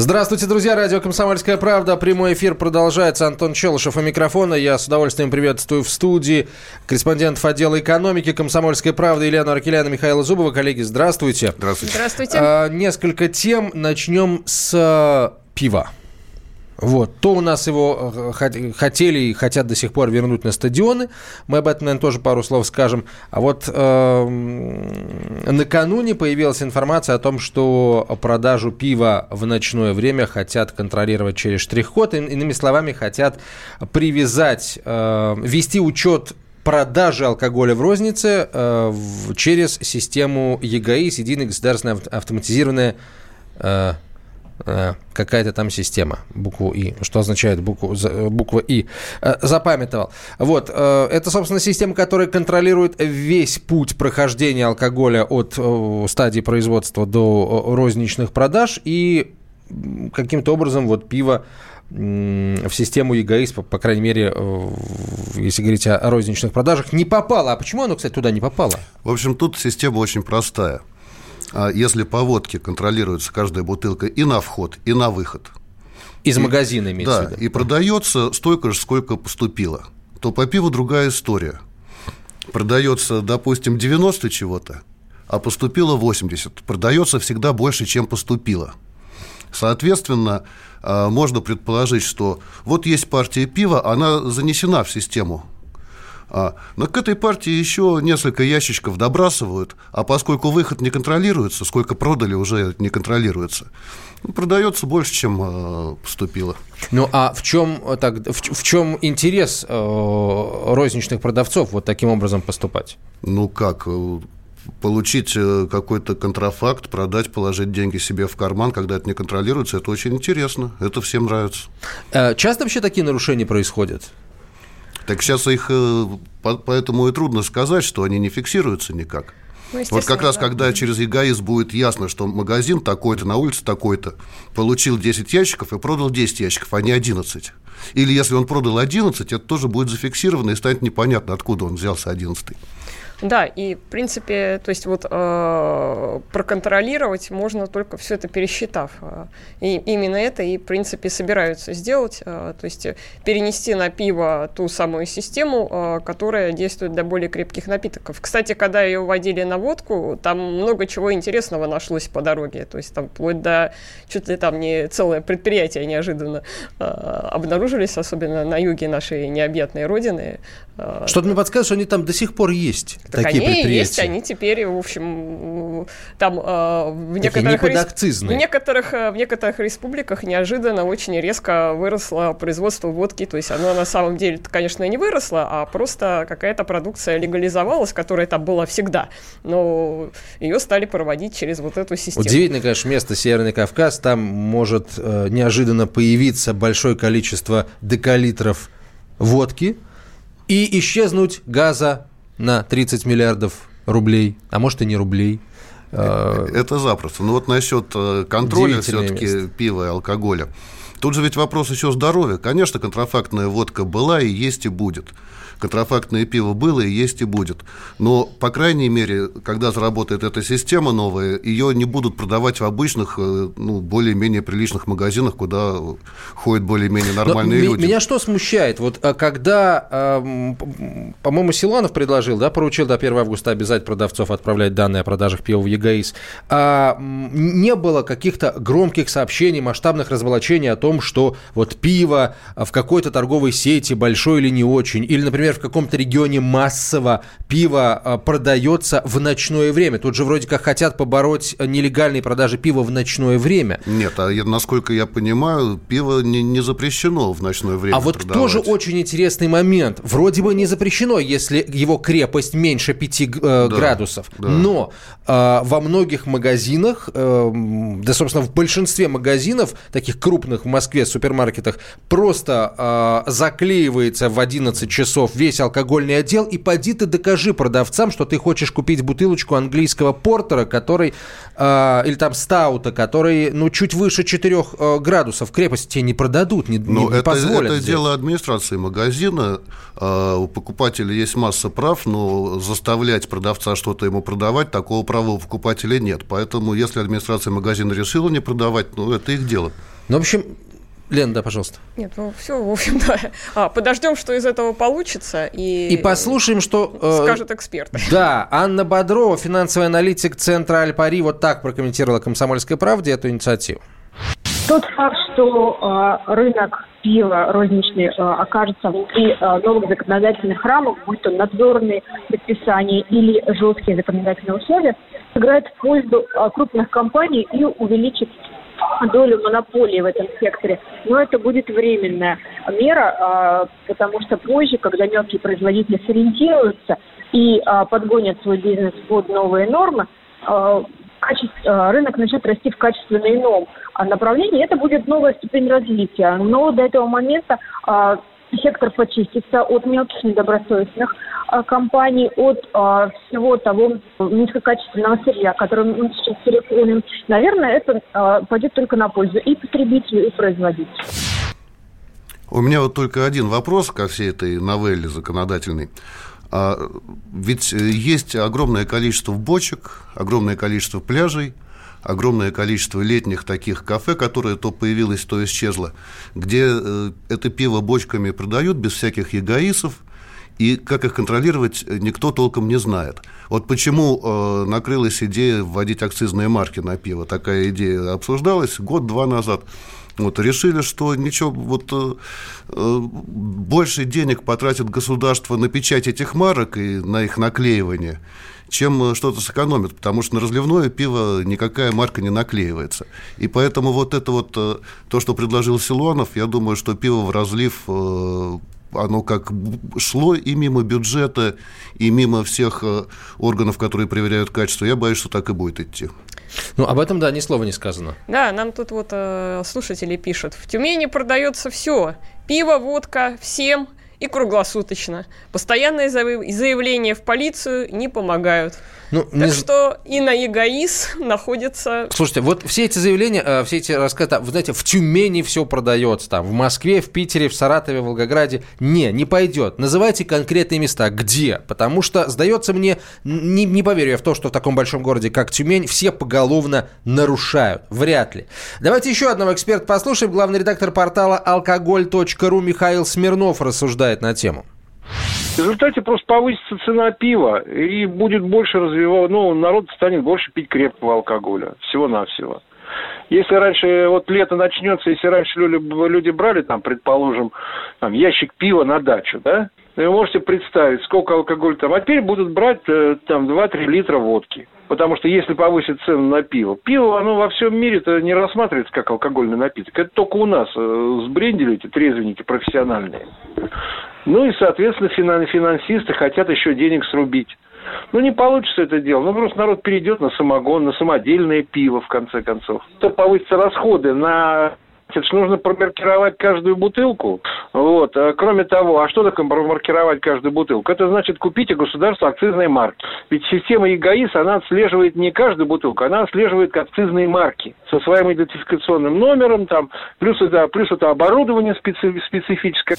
Здравствуйте, друзья. Радио «Комсомольская правда». Прямой эфир продолжается. Антон Челышев у микрофона. Я с удовольствием приветствую в студии корреспондентов отдела экономики «Комсомольской правды» Елену Аркеляна, Михаила Зубова. Коллеги, здравствуйте. Здравствуйте. Здравствуйте. А, несколько тем. Начнем с а, пива. Вот. То у нас его э, хотели и хотят до сих пор вернуть на стадионы. Мы об этом, наверное, тоже пару слов скажем. А вот э, накануне появилась информация о том, что продажу пива в ночное время хотят контролировать через штрих-код. Иными словами, хотят привязать, э, вести учет продажи алкоголя в рознице э, в, через систему ЕГАИС, единая государственная автоматизированная э, Э, какая-то там система, букву И, что означает букву, буква И, э, запамятовал. Вот, э, это, собственно, система, которая контролирует весь путь прохождения алкоголя от стадии производства до розничных продаж, и каким-то образом вот пиво в систему ЕГАИС, по, по крайней мере, если говорить о розничных продажах, не попало. А почему оно, кстати, туда не попало? В общем, тут система очень простая. А если по водке контролируется каждая бутылка и на вход, и на выход. Из и, магазина имеется Да, в виду. и продается столько же, сколько поступило. То по пиву другая история. Продается, допустим, 90 чего-то, а поступило 80. Продается всегда больше, чем поступило. Соответственно, а, можно предположить, что вот есть партия пива, она занесена в систему но к этой партии еще несколько ящичков добрасывают, а поскольку выход не контролируется, сколько продали, уже не контролируется. Ну, продается больше, чем э, поступило. Ну а в чем, так, в, в чем интерес э, розничных продавцов вот таким образом поступать? Ну как, э, получить э, какой-то контрафакт, продать, положить деньги себе в карман, когда это не контролируется, это очень интересно, это всем нравится. Э, часто вообще такие нарушения происходят? Так сейчас их э, поэтому и трудно сказать, что они не фиксируются никак. Ну, вот как раз, да. когда через ЕГАИС будет ясно, что магазин такой-то, на улице такой-то, получил 10 ящиков и продал 10 ящиков, а не 11. Или если он продал 11, это тоже будет зафиксировано и станет непонятно, откуда он взялся 11. Да, и в принципе, то есть вот э, проконтролировать можно только все это пересчитав. И именно это и в принципе собираются сделать, э, то есть перенести на пиво ту самую систему, э, которая действует для более крепких напитков. Кстати, когда ее вводили на водку, там много чего интересного нашлось по дороге, то есть там вплоть до чуть ли там не целое предприятие неожиданно э, обнаружились, особенно на юге нашей необъятной родины. Что-то мне подсказывает, что они там до сих пор есть. Так такие они предприятия. есть, они теперь, в общем, там э, в некоторых, рес... в, некоторых, в некоторых республиках неожиданно очень резко выросло производство водки. То есть оно на самом деле, конечно, не выросло, а просто какая-то продукция легализовалась, которая там была всегда. Но ее стали проводить через вот эту систему. Удивительно, конечно, место Северный Кавказ. Там может э, неожиданно появиться большое количество декалитров водки и исчезнуть газа на 30 миллиардов рублей, а может и не рублей. Э, это запросто. Ну вот насчет э, контроля все-таки пива и алкоголя. Тут же ведь вопрос еще здоровья. Конечно, контрафактная водка была и есть и будет контрафактное пиво было и есть и будет. Но, по крайней мере, когда заработает эта система новая, ее не будут продавать в обычных, э, ну, более-менее приличных магазинах, куда ходят более-менее нормальные Но люди. Меня что смущает? Вот а, когда, по-моему, Силанов предложил, да, поручил до 1 августа обязать продавцов отправлять данные о продажах пива в ЕГАИС, а не было каких-то громких сообщений, масштабных разволочений о том, что вот пиво в какой-то торговой сети, большой или не очень, или, например, например, в каком-то регионе массово пиво а, продается в ночное время. Тут же вроде как хотят побороть нелегальные продажи пива в ночное время. Нет, а насколько я понимаю, пиво не, не запрещено в ночное время А вот продавать. тоже очень интересный момент. Вроде бы не запрещено, если его крепость меньше 5 э, да, градусов. Да. Но э, во многих магазинах, э, да, собственно, в большинстве магазинов, таких крупных в Москве, супермаркетах, просто э, заклеивается в 11 часов весь алкогольный отдел, и поди ты докажи продавцам, что ты хочешь купить бутылочку английского портера, который, э, или там стаута, который, ну, чуть выше 4 э, градусов крепости тебе не продадут, не, ну, не, это, позволят. Это дело администрации магазина. Э, у покупателя есть масса прав, но заставлять продавца что-то ему продавать, такого права у покупателя нет. Поэтому, если администрация магазина решила не продавать, ну, это их дело. Ну, в общем, Лена, да, пожалуйста. Нет, ну все, в общем, да. А, подождем, что из этого получится. И, и послушаем, что... Э, скажут эксперты. Да, Анна Бодрова, финансовый аналитик Центра Альпари, вот так прокомментировала «Комсомольской правде» эту инициативу. Тот факт, что э, рынок пива розничный э, окажется внутри э, новых законодательных рамок, будь то надзорные предписания или жесткие законодательные условия, сыграет в пользу э, крупных компаний и увеличит долю монополии в этом секторе. Но это будет временная мера, а, потому что позже, когда мелкие производители сориентируются и а, подгонят свой бизнес под новые нормы, а, рынок начнет расти в качественно ином направлении. Это будет новая ступень развития. Но до этого момента сектор почистится от мелких недобросовестных а, компаний, от а, всего того низкокачественного сырья, которым мы сейчас переходим. Наверное, это а, пойдет только на пользу и потребителю, и производителю. У меня вот только один вопрос ко всей этой новелле законодательной. А, ведь есть огромное количество бочек, огромное количество пляжей – огромное количество летних таких кафе, которые то появилось, то исчезло, где э, это пиво бочками продают без всяких ягоисов, и как их контролировать, никто толком не знает. Вот почему э, накрылась идея вводить акцизные марки на пиво. Такая идея обсуждалась год-два назад. Вот, решили, что ничего, вот э, э, больше денег потратит государство на печать этих марок и на их наклеивание, чем э, что-то сэкономит, потому что на разливное пиво никакая марка не наклеивается. И поэтому вот это вот, э, то, что предложил Силуанов, я думаю, что пиво в разлив э, оно как шло и мимо бюджета, и мимо всех органов, которые проверяют качество. Я боюсь, что так и будет идти. Ну, об этом, да, ни слова не сказано. Да, нам тут вот э, слушатели пишут. В Тюмени продается все. Пиво, водка, всем – и круглосуточно. Постоянные заявления в полицию не помогают. Ну, так не... что и на эгоиз находится... Слушайте, вот все эти заявления, э, все эти рассказы, вы знаете, в Тюмени все продается, там, в Москве, в Питере, в Саратове, в Волгограде. Не, не пойдет. Называйте конкретные места. Где? Потому что, сдается мне, не, не поверю я в то, что в таком большом городе, как Тюмень, все поголовно нарушают. Вряд ли. Давайте еще одного эксперта послушаем. Главный редактор портала алкоголь.ру Михаил Смирнов рассуждает на тему. В результате просто повысится цена пива, и будет больше развивать, ну, народ станет больше пить крепкого алкоголя, всего-навсего. Если раньше, вот лето начнется, если раньше люди, люди брали, там, предположим, там, ящик пива на дачу, да, вы можете представить, сколько алкоголя там, а теперь будут брать э, там 2-3 литра водки. Потому что если повысить цену на пиво, пиво, оно во всем мире это не рассматривается как алкогольный напиток. Это только у нас э, сбрендили эти трезвенники профессиональные. Ну и, соответственно, финансисты хотят еще денег срубить. Ну, не получится это дело. Ну, просто народ перейдет на самогон, на самодельное пиво, в конце концов. То повысятся расходы на это же нужно промаркировать каждую бутылку. Вот. А кроме того, а что такое промаркировать каждую бутылку? Это значит купить у государства акцизные марки. Ведь система ЕГАИС, она отслеживает не каждую бутылку, она отслеживает акцизные марки со своим идентификационным номером, там, плюс это, плюс это оборудование специфическое.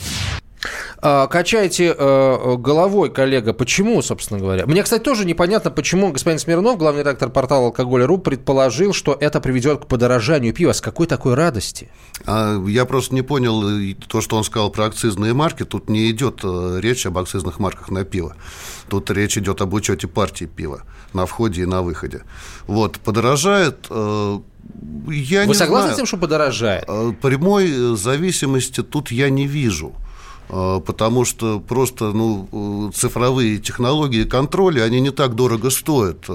А, качайте э, э, головой, коллега. Почему, собственно говоря? Мне, кстати, тоже непонятно, почему господин Смирнов, главный редактор портала «Алкоголь.ру», предположил, что это приведет к подорожанию пива. С какой такой радости? А, я просто не понял э, то, что он сказал про акцизные марки. Тут не идет речь об акцизных марках на пиво. Тут речь идет об учете партии пива на входе и на выходе. Вот, подорожает... Я Вы не согласны знаю. с тем, что подорожает? Прямой зависимости тут я не вижу. А, потому что просто ну, цифровые технологии контроля, они не так дорого стоят.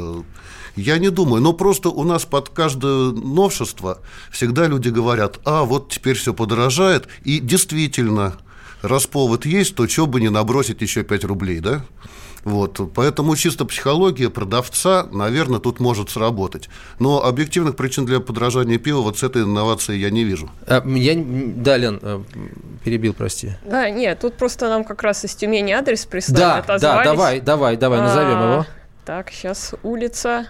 Я не думаю, но просто у нас под каждое новшество всегда люди говорят, а вот теперь все подорожает, и действительно раз повод есть, то что бы не набросить еще 5 рублей, да? Вот, поэтому чисто психология продавца, наверное, тут может сработать. Но объективных причин для подражания пива вот с этой инновацией я не вижу. А, я, да, Лен, э, перебил, прости. Да, нет, тут просто нам как раз из Тюмени адрес прислали, Да, да, давай, давай, давай, назовем А, его. Так, сейчас улица.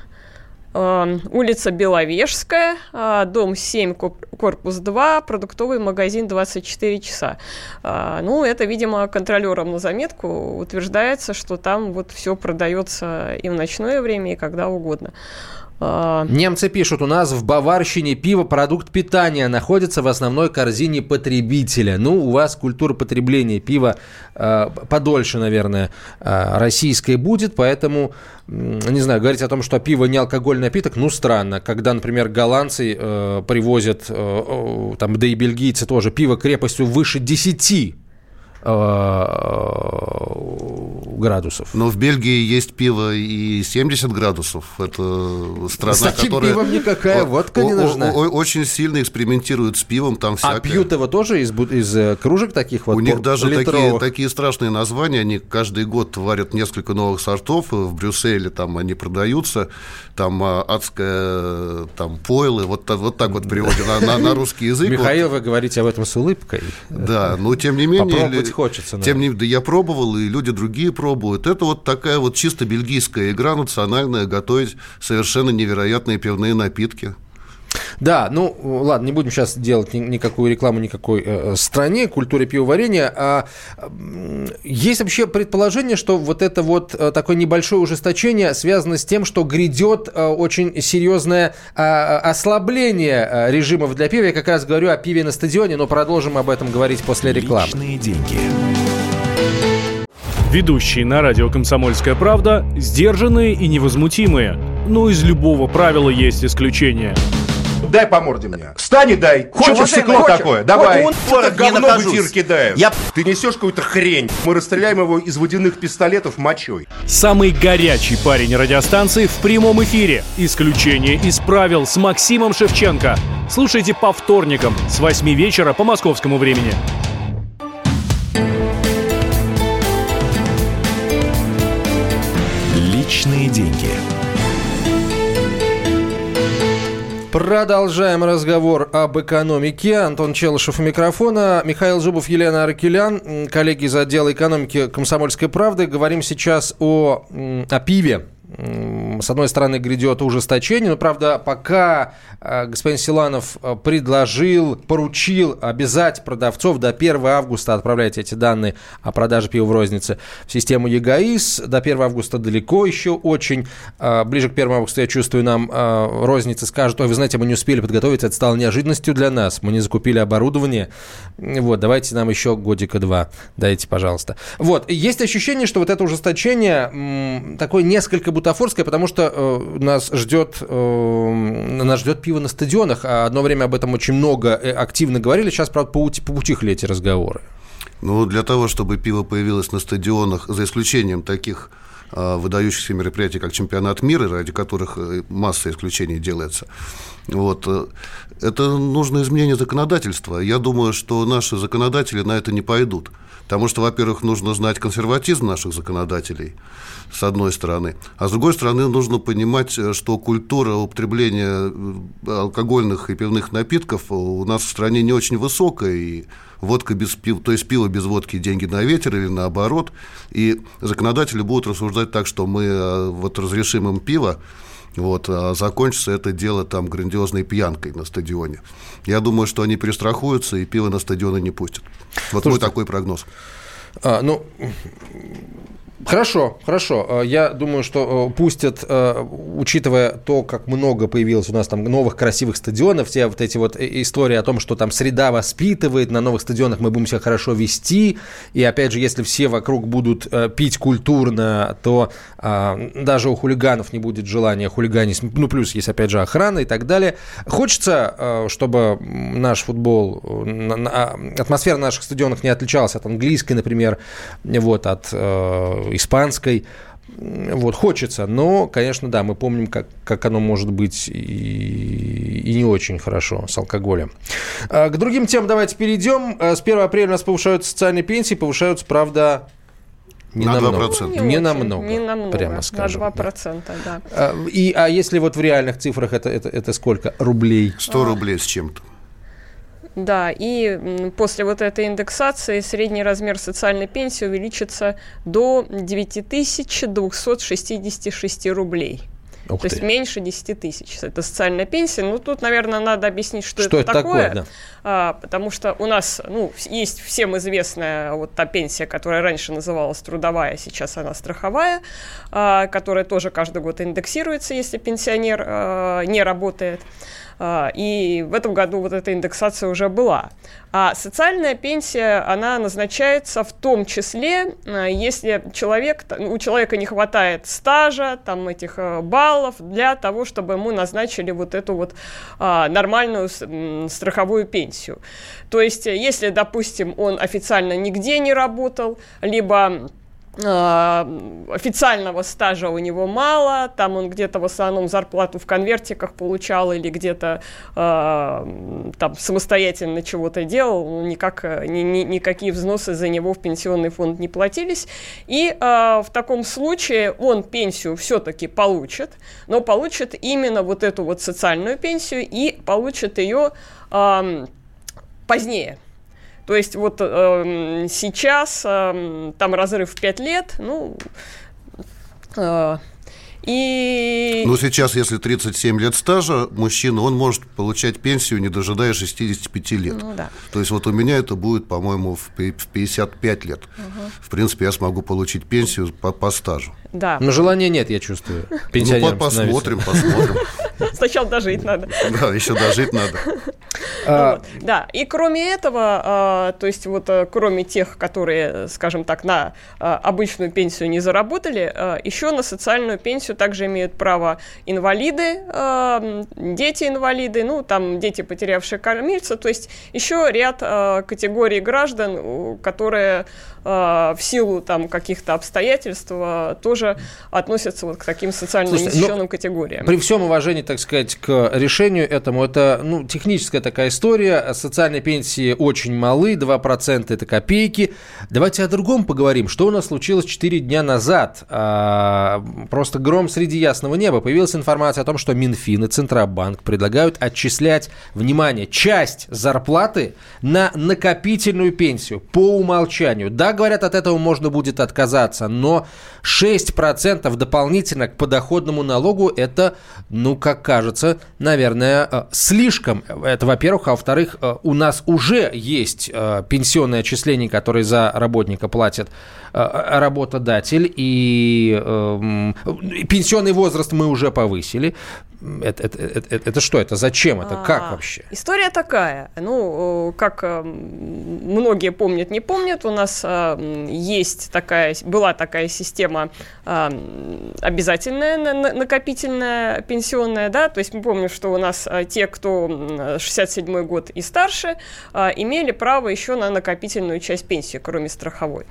Э, Улица Беловежская, а, дом 7, коп- корпус 2, продуктовый магазин 24 часа. А, Ну, это, видимо, контролером на заметку утверждается, что там вот все продается и в ночное время, и когда угодно. А, Немцы пишут, у нас в Баварщине пиво продукт питания находится в основной корзине потребителя. Ну, у вас культура потребления пива э, подольше, наверное, э, российской будет, поэтому, не знаю, говорить о том, что пиво не алкогольный напиток, ну, странно. Когда, например, голландцы э, привозят, э, там, да и бельгийцы тоже, пиво крепостью выше 10 э, градусов. Но в Бельгии есть пиво и 70 градусов. Это страна, С таким которая... пивом никакая водка не нужна. Очень сильно экспериментирует с пивом, там всякое. А пьют его тоже из, из э, кружек таких вот У них даже такие, такие страшные названия, они каждый год варят несколько новых сортов, в Брюсселе там они продаются, там а, адское, там пойлы, вот, вот так вот переводя на, на- на русский язык. Михаил, вы говорите об этом с улыбкой. Да, но тем не менее... Попробовать хочется, Тем не да я пробовал, и люди другие пробуют. Это вот такая вот чисто бельгийская игра национальная, готовить совершенно невероятные пивные напитки. Да, ну ладно, не будем сейчас делать ни- никакую рекламу никакой э, стране, культуре пивоварения. А, м, есть вообще предположение, что вот это вот э, такое небольшое ужесточение связано с тем, что грядет э, очень серьезное э, ослабление э, режимов для пива. Я как раз говорю о пиве на стадионе, но продолжим об этом говорить после рекламы. Личные деньги. Ведущие на радио «Комсомольская правда» сдержанные и невозмутимые. Но из любого правила есть исключение. Дай по морде мне. Встань и дай. Хочешь стекло такое? Давай. Он, говно в эфир кидаешь. Я- Ты несешь какую-то хрень. Мы расстреляем его из водяных пистолетов мочой. Самый горячий парень радиостанции в прямом эфире. Исключение из правил с Максимом Шевченко. Слушайте по вторникам с 8 вечера по московскому времени. Личные деньги. Продолжаем разговор об экономике. Антон Челышев у микрофона. Михаил Зубов, Елена Аракелян, м, коллеги из отдела экономики «Комсомольской правды». Говорим сейчас о, о пиве. С одной стороны, грядет ужесточение, но, правда, пока э, господин Силанов э, предложил, поручил обязать продавцов до 1 августа отправлять эти данные о продаже пива в рознице в систему ЕГАИС. До 1 августа далеко еще очень. Э, Ближе к 1 августа, я чувствую, нам розницы скажут, ой, вы знаете, мы не успели подготовиться, это стало неожиданностью для нас, мы не закупили оборудование. Вот, давайте нам еще годика два дайте, пожалуйста. Вот, есть ощущение, что вот это ужесточение такое несколько бутафорское, потому что э, нас ждет, э, нас ждет пиво на стадионах, а одно время об этом очень много э, активно говорили, сейчас, правда, поути- поутихли эти разговоры. Ну, для того, чтобы пиво появилось на стадионах, за исключением таких а, выдающихся мероприятий, как чемпионат мира, ради которых э, масса исключений делается. Вот. э, Это нужно изменение законодательства. Я думаю, что наши законодатели на это не пойдут. Потому что, во-первых, нужно знать консерватизм наших законодателей, с одной стороны. А с другой стороны, нужно понимать, э, что культура употребления э, алкогольных и пивных напитков у нас в стране не очень высокая, и водка без пива, то есть пиво без водки деньги на ветер или наоборот. И законодатели будут рассуждать так, что мы э, вот разрешим им пиво, вот, а закончится это дело там грандиозной пьянкой на стадионе. Я думаю, что они перестрахуются и пиво на стадионы не пустят. Вот мой такой прогноз. А, ну, Хорошо, хорошо. Э, Я думаю, что э, пустят, э, учитывая то, как много появилось у нас там новых красивых стадионов, все вот эти вот истории о том, что там среда воспитывает, на новых стадионах мы будем себя хорошо вести, и опять же, если все вокруг будут пить культурно, то э, даже у хулиганов не будет желания хулиганить, ну плюс есть опять же охрана и так далее. Хочется, чтобы наш футбол, на- атмосфера на наших стадионах не отличалась от английской, например, вот, от испанской. Вот, хочется, но, конечно, да, мы помним, как, как оно может быть и, и не очень хорошо с алкоголем. А, к другим темам давайте перейдем. А, с 1 апреля у нас повышаются социальные пенсии, повышаются, правда, не На намного. 2%. Не, Не очень, намного, не намного, прямо на скажем, 2%, да. А, И, а если вот в реальных цифрах это, это, это сколько рублей? 100 рублей с чем-то. Да, и после вот этой индексации средний размер социальной пенсии увеличится до 9266 рублей. Ух То ты. есть меньше 10 тысяч. Это социальная пенсия. Ну, тут, наверное, надо объяснить, что, Что это такое, да. А, потому что у нас, ну, есть всем известная вот та пенсия, которая раньше называлась трудовая, сейчас она страховая, а, которая тоже каждый год индексируется, если пенсионер а, не работает. А, И в этом году вот эта индексация уже была. А социальная пенсия, она назначается в том числе, а, если человек, у человека не хватает стажа, там этих э, баллов для того, чтобы ему назначили вот эту вот а, нормальную страховую пенсию. То есть, э, если, допустим, он официально нигде не работал, либо официального стажа у него мало, там он где-то в основном зарплату в конвертиках получал или где-то а, м, там самостоятельно чего-то делал, никак, э, ни- ни- никакие взносы за него в пенсионный фонд не платились. И а, в таком случае он пенсию все-таки получит, но получит именно вот эту вот социальную пенсию и получит ее ам, позднее. То есть вот эм, сейчас эм, там разрыв в 5 лет, ну, э, и... Ну, сейчас, если 37 лет стажа мужчина, он может получать пенсию, не дожидаясь 65 лет. Ну да. То есть вот у меня это будет, по-моему, в пи- в 55 лет. В принципе, я смогу получить пенсию по, по стажу. Да, Но желания нет, я чувствую. Ну, по- становиться. посмотрим, посмотрим. сначала дожить надо. Да, еще дожить надо. А, Вот, Да, и кроме этого, а, то есть вот а, кроме тех, которые, скажем так, на а, обычную пенсию не заработали, а, еще на социальную пенсию также имеют право инвалиды, а, дети-инвалиды, ну там дети, потерявшие кормильца, то есть еще ряд а, категорий граждан, которые а, в силу там каких-то обстоятельств а, тоже относятся вот к таким социально Слушайте, незащищенным категориям. При всем уважении, так сказать, к решению этому, это ну, техническая такая история. Социальные пенсии очень малы, 2% это копейки. Давайте о другом поговорим. Что у нас случилось 4 дня назад? А, просто гром среди ясного неба. Появилась информация о том, что Минфин и Центробанк предлагают отчислять, внимание, часть зарплаты на накопительную пенсию по умолчанию. Да, говорят, от этого можно будет отказаться, но 6% дополнительно к подоходному налогу это, ну, как кажется, наверное, э, слишком. Это, во-первых. А во-вторых, э, у нас уже есть э, пенсионное отчисление, которое за работника платит э, работодатель, и эм, пенсионный возраст мы уже повысили. Это, это, это- это- что? Это зачем? Это как А, вообще? История такая. Ну, э, как э, многие помнят, не помнят, у нас э, есть такая, была такая система э, обязательная, на- на- накопительная, пенсионная, да, то есть мы помним, что у нас э, те, кто м, 67 год и старше, э, имели право еще на накопительную часть пенсии, кроме страховой.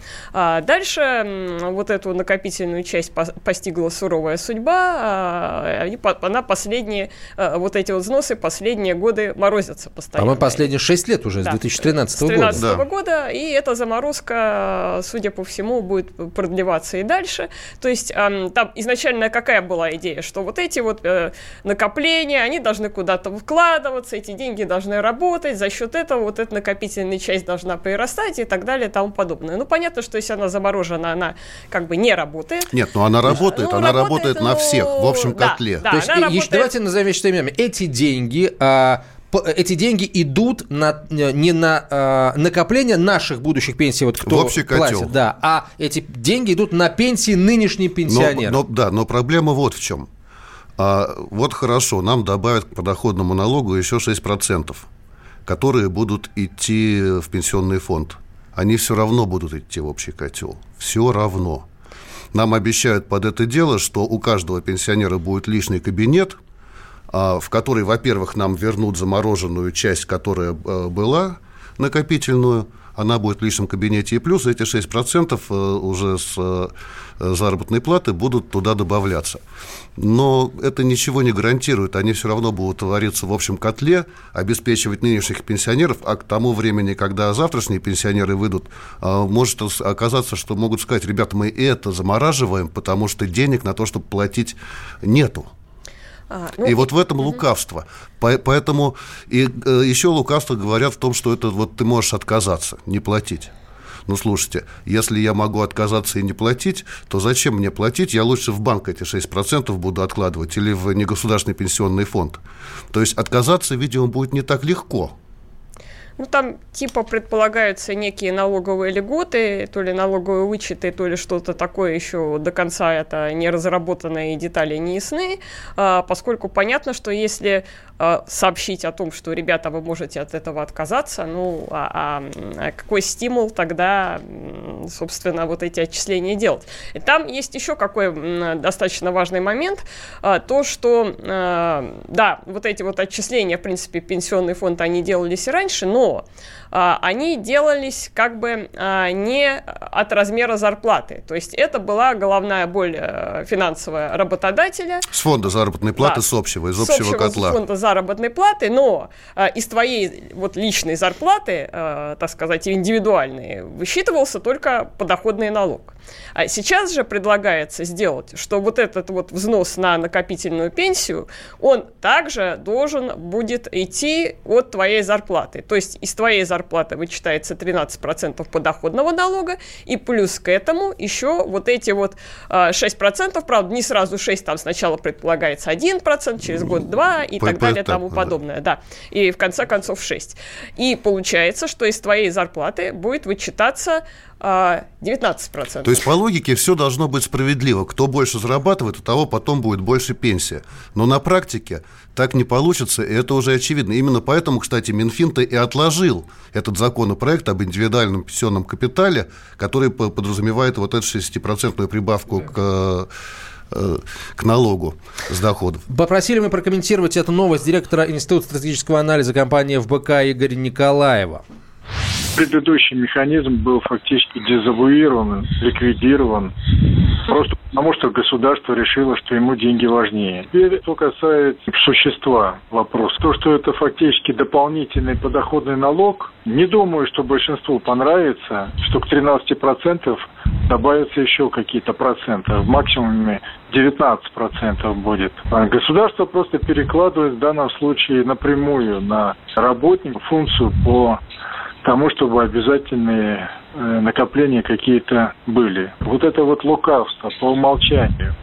А дальше вот эту накопительную часть пос- постигла суровая судьба, а, и по- она последние, э, вот эти вот взносы последние годы морозятся постоянно. По-моему, последние 6 лет уже, с Да. 2013 С года. 13 Да. года, и эта заморозка, судя по всему, будет продлеваться и дальше. То есть ам, там изначально какая была идея, что вот эти вот э, накопления, они должны куда-то вкладываться, эти деньги должны работать, за счет этого вот эта накопительная часть должна прирастать и так далее и тому подобное. Ну, понятно, что если она заморожена, она как бы не работает. Нет, ну она работает, Ну, она работает, работает на ну, всех, в общем да, котле. да. То есть, работает- ещё- давайте назовем вещи своими именами. Эти деньги, а, эти деньги идут на, э, не на а, накопление наших будущих пенсий, вот кто В общий котел. платит, да, а эти деньги идут на пенсии нынешних Но, пенсионеров. но- да, но проблема вот в чем. А, вот хорошо, нам добавят к подоходному налогу еще 6%, которые будут идти в пенсионный фонд. Они все равно будут идти в общий котел. Все равно. Нам обещают под это дело, что у каждого пенсионера будет личный кабинет, а, в который, во-первых, нам вернут замороженную часть, которая э, была накопительную, она будет в личном кабинете и плюс эти 6% э, уже с э, заработной платы будут туда добавляться. Но это ничего не гарантирует, они все равно будут вариться в общем котле, обеспечивать нынешних пенсионеров, а к тому времени, когда завтрашние пенсионеры выйдут, может оказаться, что могут сказать, ребята, мы это замораживаем, потому что денег на то, чтобы платить, нету. А, ну, и вот в этом лукавство. Поэтому и э, еще лукавство говорят в том, что это вот ты можешь отказаться, не платить. Ну, слушайте, если я могу отказаться и не платить, то зачем мне платить? Я лучше в банк эти 6% буду откладывать или в негосударственный пенсионный фонд. То есть отказаться, видимо, будет не так легко. Ну, там типа предполагаются некие налоговые льготы, то ли налоговые вычеты, то ли что-то такое еще до конца это не разработано и детали не ясны, а, поскольку понятно, что если сообщить о том, что, ребята, вы можете от этого отказаться, ну, а, а какой стимул тогда, собственно, вот эти отчисления делать? И там есть еще какой достаточно важный момент, то, что, да, вот эти вот отчисления, в принципе, пенсионный фонд, они делались и раньше, но они делались как бы не от размера зарплаты. То есть это была головная боль финансовая работодателя. С фонда заработной платы, да, с общего, из общего, общего котла. С фонда заработной платы, но а, из твоей вот личной зарплаты, а, так сказать, индивидуальной, высчитывался только подоходный налог. А сейчас же предлагается сделать, что вот этот вот взнос на накопительную пенсию, он также должен будет идти от твоей зарплаты. То есть из твоей зарплаты вычитается 13% подоходного налога, и плюс к этому еще вот эти вот 6%, а, правда, не сразу 6, там сначала предполагается 1%, через год 2 и так далее, тому подобное. Да. И в конце концов 6. И получается, что из твоей зарплаты будет вычитаться 19%. То есть по логике все должно быть справедливо. Кто больше зарабатывает, у того потом будет больше пенсия. Но на практике так не получится, и это уже очевидно. Именно поэтому, кстати, Минфин-то и отложил этот законопроект об индивидуальном пенсионном капитале, который подразумевает вот эту 6% прибавку к э, к налогу с доходов. Попросили мы прокомментировать эту новость директора Института стратегического анализа компании ФБК Игоря Николаева. Предыдущий механизм был фактически дезавуирован, ликвидирован, просто потому что государство решило, что ему деньги важнее. Теперь, что касается существа вопроса, то, что это фактически дополнительный подоходный налог, не думаю, что большинству понравится, что к 13% добавятся еще какие-то проценты, в максимуме 19% будет. А государство просто перекладывает в данном случае напрямую на работника функцию по тому, чтобы обязательные э, накопления какие-то были. Вот это вот лукавство по умолчанию.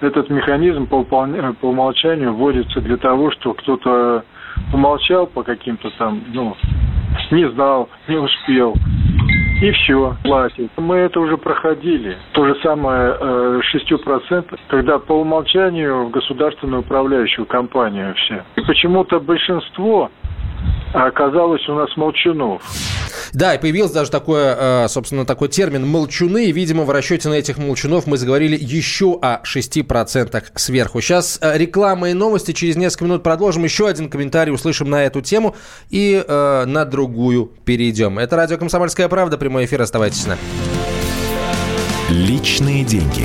Этот механизм по, э, по умолчанию вводится для того, что кто-то умолчал по каким-то там, ну, не знал, не успел. И все, платит. Мы это уже проходили. То же самое э, 6%, когда по умолчанию в государственную управляющую компанию все. И почему-то большинство а оказалось у нас молчунов. Да, и появился даже такое, э, собственно, такой термин «молчуны», и, видимо, в расчете на этих молчунов мы заговорили еще о 6% сверху. Сейчас э, реклама и новости, через несколько минут продолжим, еще один комментарий услышим на эту тему и э, на другую перейдем. Это радио «Комсомольская правда», прямой эфир, оставайтесь с нами. Личные деньги.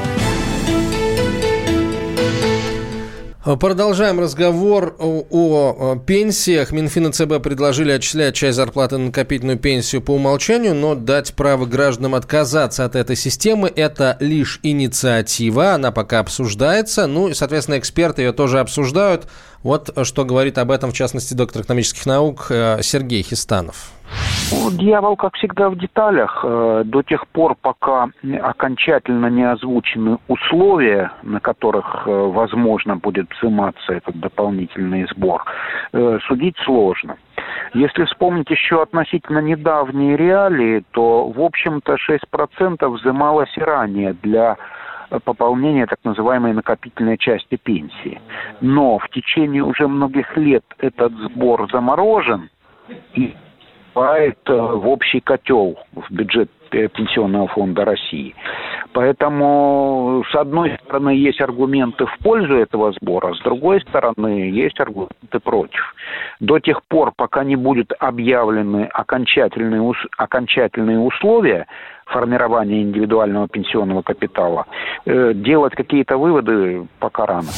Продолжаем разговор о, о пенсиях. Минфин и ЦБ предложили отчислять часть зарплаты на накопительную пенсию по умолчанию, но дать право гражданам отказаться от этой системы – это лишь инициатива, она пока обсуждается. Ну и, соответственно, эксперты ее тоже обсуждают. Вот что говорит об этом, в частности, доктор экономических наук э, Сергей Хистанов. Ну, дьявол, как всегда, в деталях. Э, до тех пор, пока окончательно не озвучены условия, на которых э, возможно будет взиматься этот дополнительный сбор, э, судить сложно. Если вспомнить еще относительно недавние реалии, то, в общем-то, 6% взималось и ранее для пополнения так называемой накопительной части пенсии. Но в течение уже многих лет этот сбор заморожен, и поступает э, в общий котел, в бюджет э, Пенсионного фонда России. Поэтому, с одной стороны, есть аргументы в пользу этого сбора, с другой стороны, есть аргументы против. До тех пор, пока не будут объявлены окончательные, окончательные условия формирования индивидуального пенсионного капитала, э, делать какие-то выводы пока рано.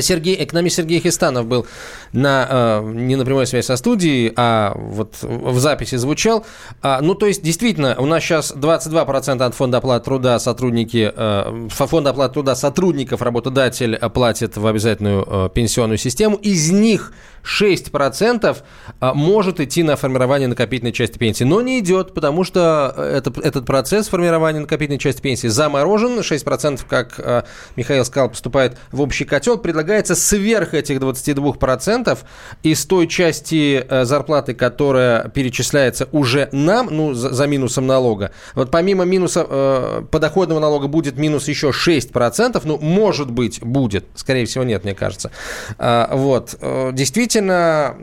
Сергей, экономист Сергей Хистанов был на, э, не на прямой связи со студией, а вот в записи звучал. А, ну, то есть, действительно, у нас сейчас 22% от фонда оплаты труда сотрудники, э, фонда оплаты труда сотрудников работодатель платит в обязательную э, пенсионную систему. Из них 6% а, может идти на формирование накопительной части пенсии, но не идет, потому что это, этот процесс формирования накопительной части пенсии заморожен. 6%, как а, Михаил сказал, поступает в общий котел. Предлагается сверх этих 22% из той части э, зарплаты, которая перечисляется уже нам, ну, за, за минусом налога. Вот помимо минуса э, подоходного налога будет минус еще 6%, ну, может быть, будет. Скорее всего, нет, мне кажется. А, вот. Э, действительно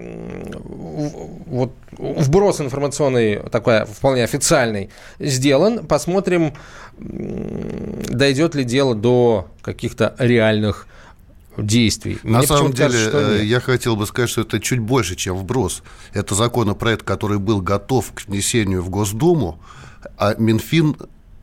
вот вброс информационный такой вполне официальный сделан. Посмотрим, дойдет ли дело до каких-то реальных действий. На Мне самом деле, кажется, э, я хотел бы сказать, что это чуть больше, чем вброс. Это законопроект, который был готов к внесению в Госдуму, а Минфин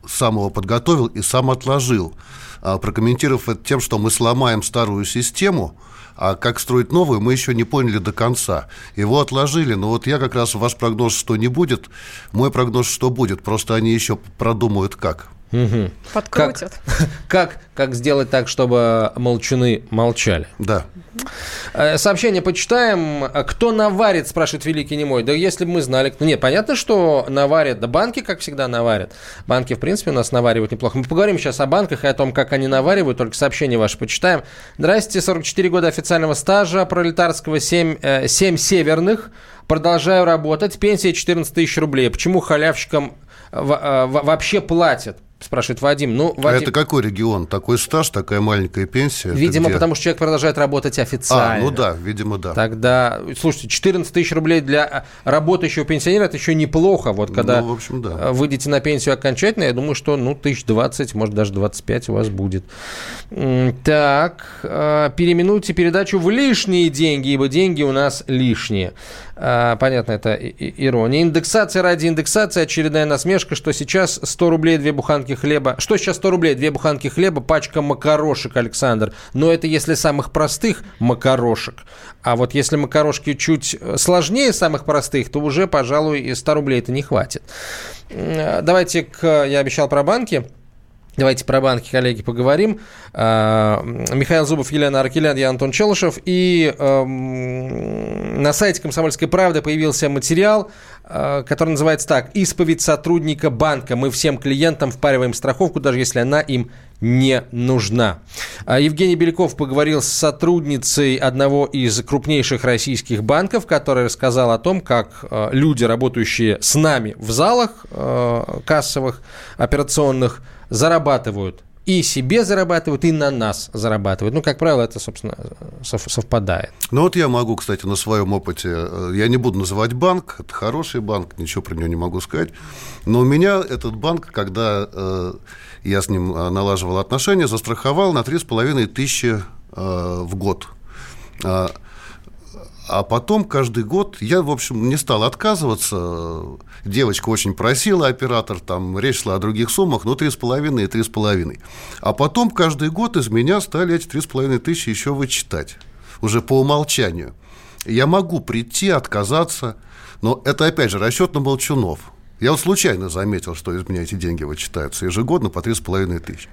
сам его подготовил и сам отложил, а прокомментировав это тем, что мы сломаем старую систему – а как строить новую, мы еще не поняли до конца. Его отложили, но вот я как раз ваш прогноз, что не будет, мой прогноз, что будет. Просто они еще продумают, как. Угу. Подкрутят. Как, как, как сделать так, чтобы молчуны молчали? Да. Э, сообщение почитаем. Кто наварит, спрашивает Великий Немой. Да если бы мы знали. кто. Нет, понятно, что наварят. Да банки, как всегда, наварят. Банки, в принципе, у нас наваривают неплохо. Мы поговорим сейчас о банках и о том, как они наваривают. Только сообщение ваше почитаем. Здрасте, 44 года официального стажа, пролетарского 7, 7 э, северных. Продолжаю работать. Пенсия 14 тысяч рублей. Почему халявщикам э, вообще платят? Спрашивает Вадим. Ну, Вадим... А это какой регион? Такой стаж, такая маленькая пенсия? Видимо, потому что человек продолжает работать официально. А, ну да, видимо, да. Тогда, слушайте, 14 тысяч рублей для работающего пенсионера – это еще неплохо. Вот когда ну, в общем, да. выйдете на пенсию окончательно, я думаю, что ну, тысяч 20, может, даже 25 у вас будет. Так, а, переименуйте передачу в лишние деньги, ибо деньги у нас лишние. А, понятно, это ирония. Индексация ради индексации, очередная насмешка, что сейчас 100 рублей две буханки хлеба. Что сейчас 100 рублей? Две буханки хлеба, пачка макарошек, Александр. Но это если самых простых макарошек. А вот если макарошки чуть сложнее самых простых, то уже, пожалуй, 100 рублей это не хватит. Давайте к... Я обещал про банки. Давайте про банки, коллеги, поговорим. А, Михаил Зубов, Елена Аркелян, я Антон Челышев. И эм, на сайте «Комсомольской правды» появился материал, э, который называется так «Исповедь сотрудника банка. Мы всем клиентам впариваем страховку, даже если она им не нужна». А Евгений Беляков поговорил с сотрудницей одного из крупнейших российских банков, которая рассказала о том, как э, люди, работающие с нами в залах э, кассовых, операционных, зарабатывают и себе зарабатывают, и на нас зарабатывают. Ну, как правило, это, собственно, совпадает. Ну, вот я могу, кстати, на своем опыте, э, я не буду называть банк, это хороший банк, ничего про него не могу сказать, но у меня этот банк, когда э, я с ним э, налаживал отношения, застраховал на 3,5 тысячи э, в год. А, потом каждый год я, в общем, не стал отказываться. Девочка очень просила, оператор, там речь шла о других суммах, но 3,5 и 3,5. А потом каждый год из меня стали эти 3,5 тысячи еще вычитать. Уже по умолчанию. Я могу прийти, отказаться, но это, опять же, расчет на молчунов. Я вот случайно заметил, что из меня эти деньги вычитаются ежегодно по 3,5 тысячи.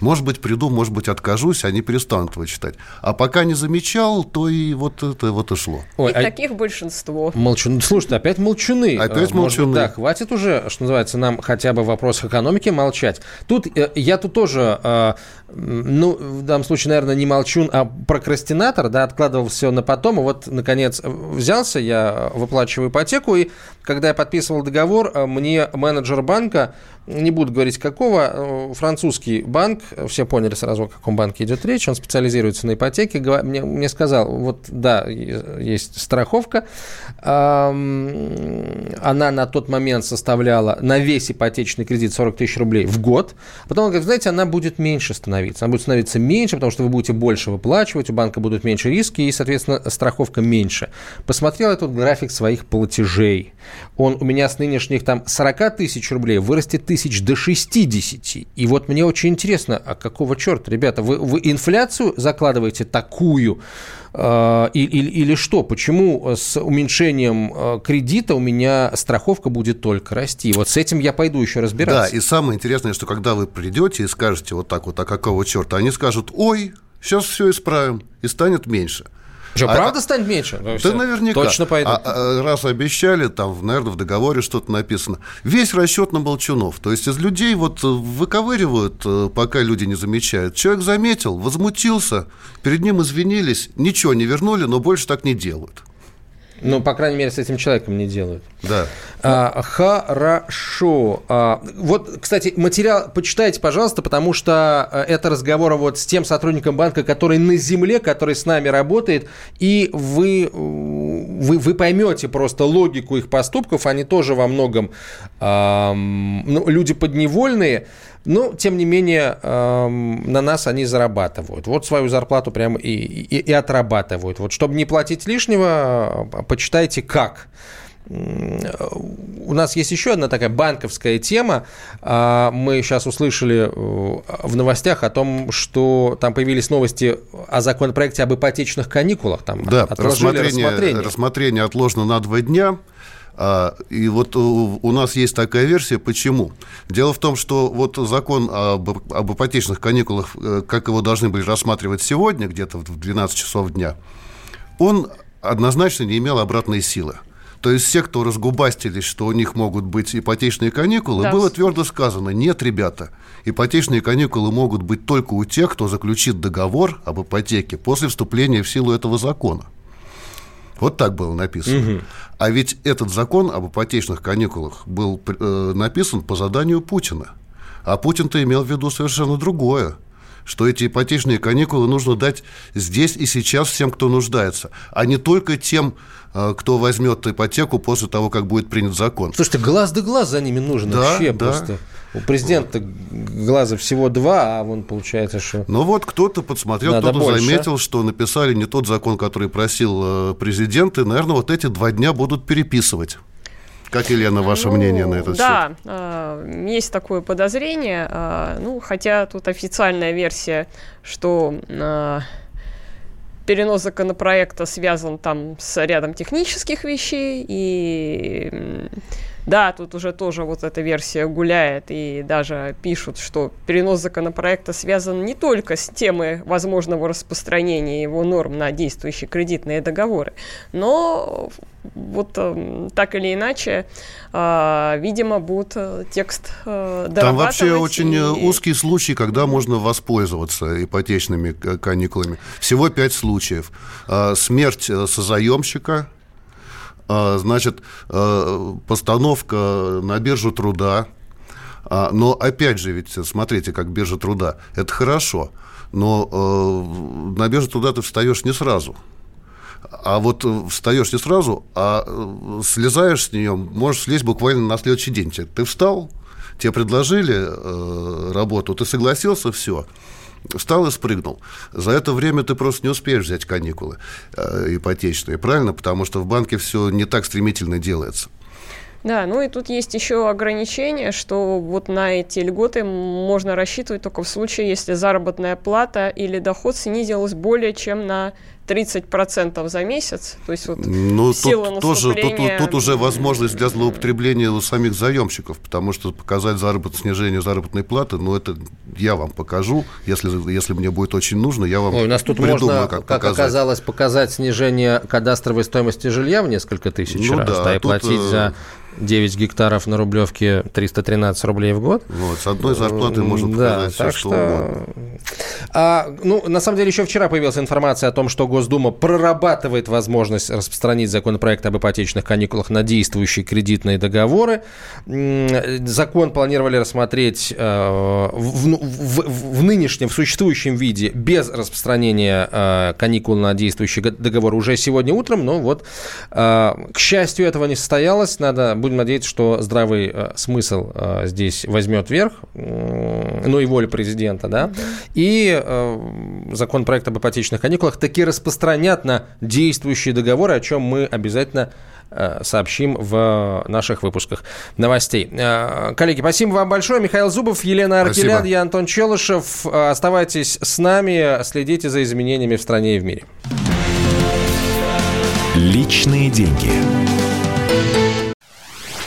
Может быть, приду, может быть, откажусь, они перестанут вычитать. А пока не замечал, то и вот это вот и шло. Ой, и а... таких большинство. Молчун. Слушайте, опять молчуны. Опять молчуны. Быть, да, хватит уже, что называется, нам хотя бы в вопросах экономики молчать. Тут э, я тут тоже, э, ну, в данном случае, наверное, не молчун, а прокрастинатор, да, откладывал все на потом, и вот, наконец, взялся, я выплачиваю ипотеку, и когда я подписывал договор, э, мне менеджер банка не буду говорить какого, э, французский банк, все поняли сразу, о каком банке идет речь, он специализируется на ипотеке, мне, мне сказал, вот да, есть страховка, она на тот момент составляла на весь ипотечный кредит 40 тысяч рублей в год, потом он говорит, знаете, она будет меньше становиться, она будет становиться меньше, потому что вы будете больше выплачивать, у банка будут меньше риски, и, соответственно, страховка меньше. Посмотрел я тут график своих платежей, он у меня с нынешних там 40 тысяч рублей вырастет тысяч до 60. И вот мне очень интересно, а какого черта, ребята, вы, вы инфляцию закладываете такую э, или, или что? Почему с уменьшением э, кредита у меня страховка будет только расти? Вот с этим я пойду еще разбираться. Да, и самое интересное, что когда вы придете и скажете вот так вот, а какого черта, они скажут, ой, сейчас все исправим, и станет меньше. Что, а, правда станет меньше? Да, да наверняка. Точно пойду. А, а, раз обещали, там, наверное, в договоре что-то написано. Весь расчет на Болчунов. То есть из людей вот выковыривают, э, пока люди не замечают. Человек заметил, возмутился, перед ним извинились, ничего не вернули, но больше так не делают. Ну, по крайней мере, с этим человеком не делают. Да. А, хорошо. А, вот, кстати, материал почитайте, пожалуйста, потому что э, это разговор вот с тем сотрудником банка, который на земле, который с нами работает, и вы, вы, вы поймете просто логику их поступков. Они тоже во многом а, ну, люди подневольные. Но, тем не менее, эм, на нас они зарабатывают. Вот свою зарплату прямо и, и, и отрабатывают. Вот, чтобы не платить лишнего, э, почитайте как. У нас есть еще одна такая банковская тема. А, мы сейчас услышали э, в новостях о том, что там появились новости о законопроекте об ипотечных каникулах. Там да, рассмотрение, рассмотрение. рассмотрение отложено на два дня. А, и вот у нас есть такая версия, почему. Дело в том, что вот закон об, об ипотечных каникулах, э, как его должны были рассматривать сегодня, где-то в 12 часов дня, он однозначно не имел обратной силы. То есть все, кто разгубастились, что у них могут быть ипотечные каникулы, да. было твердо сказано, нет, ребята, ипотечные каникулы могут быть только у тех, кто заключит договор об ипотеке после вступления в силу этого закона. Вот так было написано. Угу. А ведь этот закон об ипотечных каникулах был э, написан по заданию Путина. А Путин-то имел в виду совершенно другое что эти ипотечные каникулы нужно дать здесь и сейчас всем, кто нуждается, а не только тем, кто возьмет ипотеку после того, как будет принят закон. Слушайте, глаз да глаз за ними нужен да, вообще да. просто. У президента глаза всего два, а вон получается, что... Ну вот кто-то подсмотрел, кто-то заметил, что написали не тот закон, который просил э, президент, и, наверное, вот эти два дня будут переписывать. Как, Елена, ваше ну, мнение на этот да, счет? Да, есть такое подозрение. А, ну, хотя тут официальная версия, что а, перенос законопроекта связан там с рядом технических вещей и да, тут уже тоже вот эта версия гуляет, и даже пишут, что перенос законопроекта связан не только с темой возможного распространения его норм на действующие кредитные договоры, но вот э, так или иначе, э, видимо, будет э, текст э, Там вообще очень и... узкий случай, когда можно воспользоваться ипотечными каникулами. Всего пять случаев. Э, смерть э, созаемщика, а, значит, а, постановка на биржу труда. А, но опять же, ведь смотрите, как биржа труда, это хорошо, но на биржу труда ты встаешь не сразу. А вот встаешь не сразу, а слезаешь с нее, можешь слезть буквально на следующий день. Ты встал, тебе предложили э, работу, ты согласился, все встал и спрыгнул. За это время ты просто не успеешь взять каникулы э, ипотечные, правильно? Потому что в банке все не так стремительно делается. Да, ну и тут есть еще ограничение, что вот на эти льготы можно рассчитывать только в случае, если заработная плата или доход снизилась более чем на 30% за месяц. То есть вот ну, тут, тоже, тут, тут, уже возможность для злоупотребления у самих заемщиков, потому что показать заработок, снижение заработной платы, ну, это я вам покажу, если, если мне будет очень нужно, я вам Ой, у нас тут придумаю, можно, как, как оказалось, показать снижение кадастровой стоимости жилья в несколько тысяч ну, раз, да, да и тут, платить за 9 гектаров на Рублевке 313 рублей в год. Вот, с одной зарплаты можно показать да, все, что, что угодно. А, ну, на самом деле, еще вчера появилась информация о том, что Госдума прорабатывает возможность распространить законопроект об ипотечных каникулах на действующие кредитные договоры. Закон планировали рассмотреть э, в, ну, в, в, в нынешнем, в существующем виде без распространения э, каникул на действующий договор уже сегодня утром, но вот, э, к счастью, этого не состоялось. Надо, будем надеяться, что здравый э, смысл э, здесь возьмет верх, э, ну и воля президента, да, и э, законопроект об ипотечных каникулах таки распространят на действующие договоры, о чем мы обязательно э, сообщим в наших выпусках новостей. Э, коллеги, спасибо вам большое. Михаил Зубов, Елена Аркелян, я Антон Челышев. Оставайтесь с нами, следите за изменениями в стране и в мире. Личные деньги.